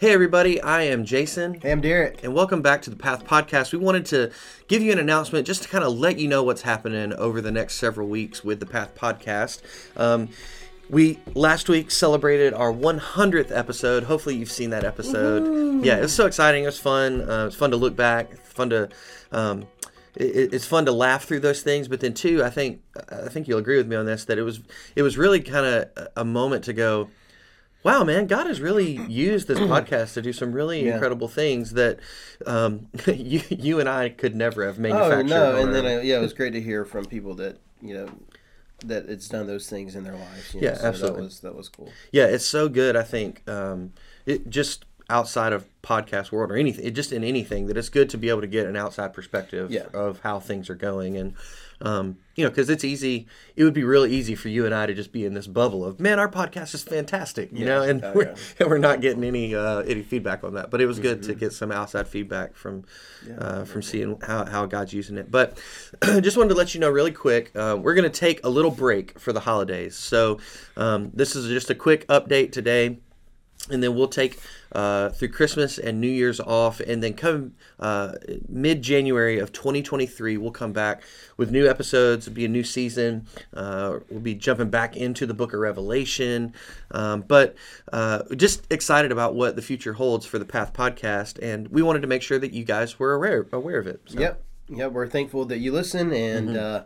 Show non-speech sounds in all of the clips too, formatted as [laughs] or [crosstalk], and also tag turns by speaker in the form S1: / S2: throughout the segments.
S1: Hey, everybody, I am Jason.
S2: Hey, I'm Derek.
S1: And welcome back to the Path Podcast. We wanted to give you an announcement just to kind of let you know what's happening over the next several weeks with the Path Podcast. Um, we last week celebrated our 100th episode. Hopefully, you've seen that episode. Woo-hoo. Yeah, it was so exciting. It was fun. Uh, it's fun to look back. Fun to. Um, it's fun to laugh through those things, but then too, I think I think you'll agree with me on this that it was it was really kind of a moment to go, wow, man, God has really used this [clears throat] podcast to do some really yeah. incredible things that um, [laughs] you you and I could never have manufactured.
S2: Oh no, and then I, yeah, it was [laughs] great to hear from people that you know that it's done those things in their lives.
S1: yeah,
S2: so
S1: absolutely.
S2: That was that was cool.
S1: Yeah, it's so good. I think um, it just outside of podcast world or anything, just in anything, that it's good to be able to get an outside perspective
S2: yeah.
S1: of how things are going and. Um, you know, because it's easy. It would be really easy for you and I to just be in this bubble of, man, our podcast is fantastic, you know, and, oh, we're, yeah. [laughs] and we're not getting any uh, any feedback on that. But it was good mm-hmm. to get some outside feedback from yeah, uh, from seeing how, how God's using it. But [clears throat] just wanted to let you know really quick, uh, we're going to take a little break for the holidays. So um, this is just a quick update today and then we'll take uh, through Christmas and New Year's off, and then come uh, mid January of 2023, we'll come back with new episodes. It'll be a new season. Uh, we'll be jumping back into the Book of Revelation, um, but uh, just excited about what the future holds for the Path Podcast, and we wanted to make sure that you guys were aware aware of it.
S2: So. Yep, yep. We're thankful that you listen, and mm-hmm. Uh,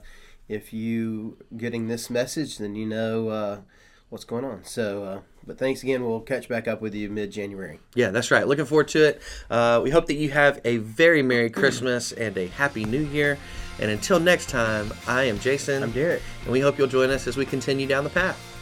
S2: if you getting this message, then you know uh, what's going on. So but thanks again. We'll catch back up with you mid January.
S1: Yeah, that's right. Looking forward to it. Uh, we hope that you have a very Merry Christmas and a Happy New Year. And until next time, I am Jason.
S2: I'm Derek.
S1: And we hope you'll join us as we continue down the path.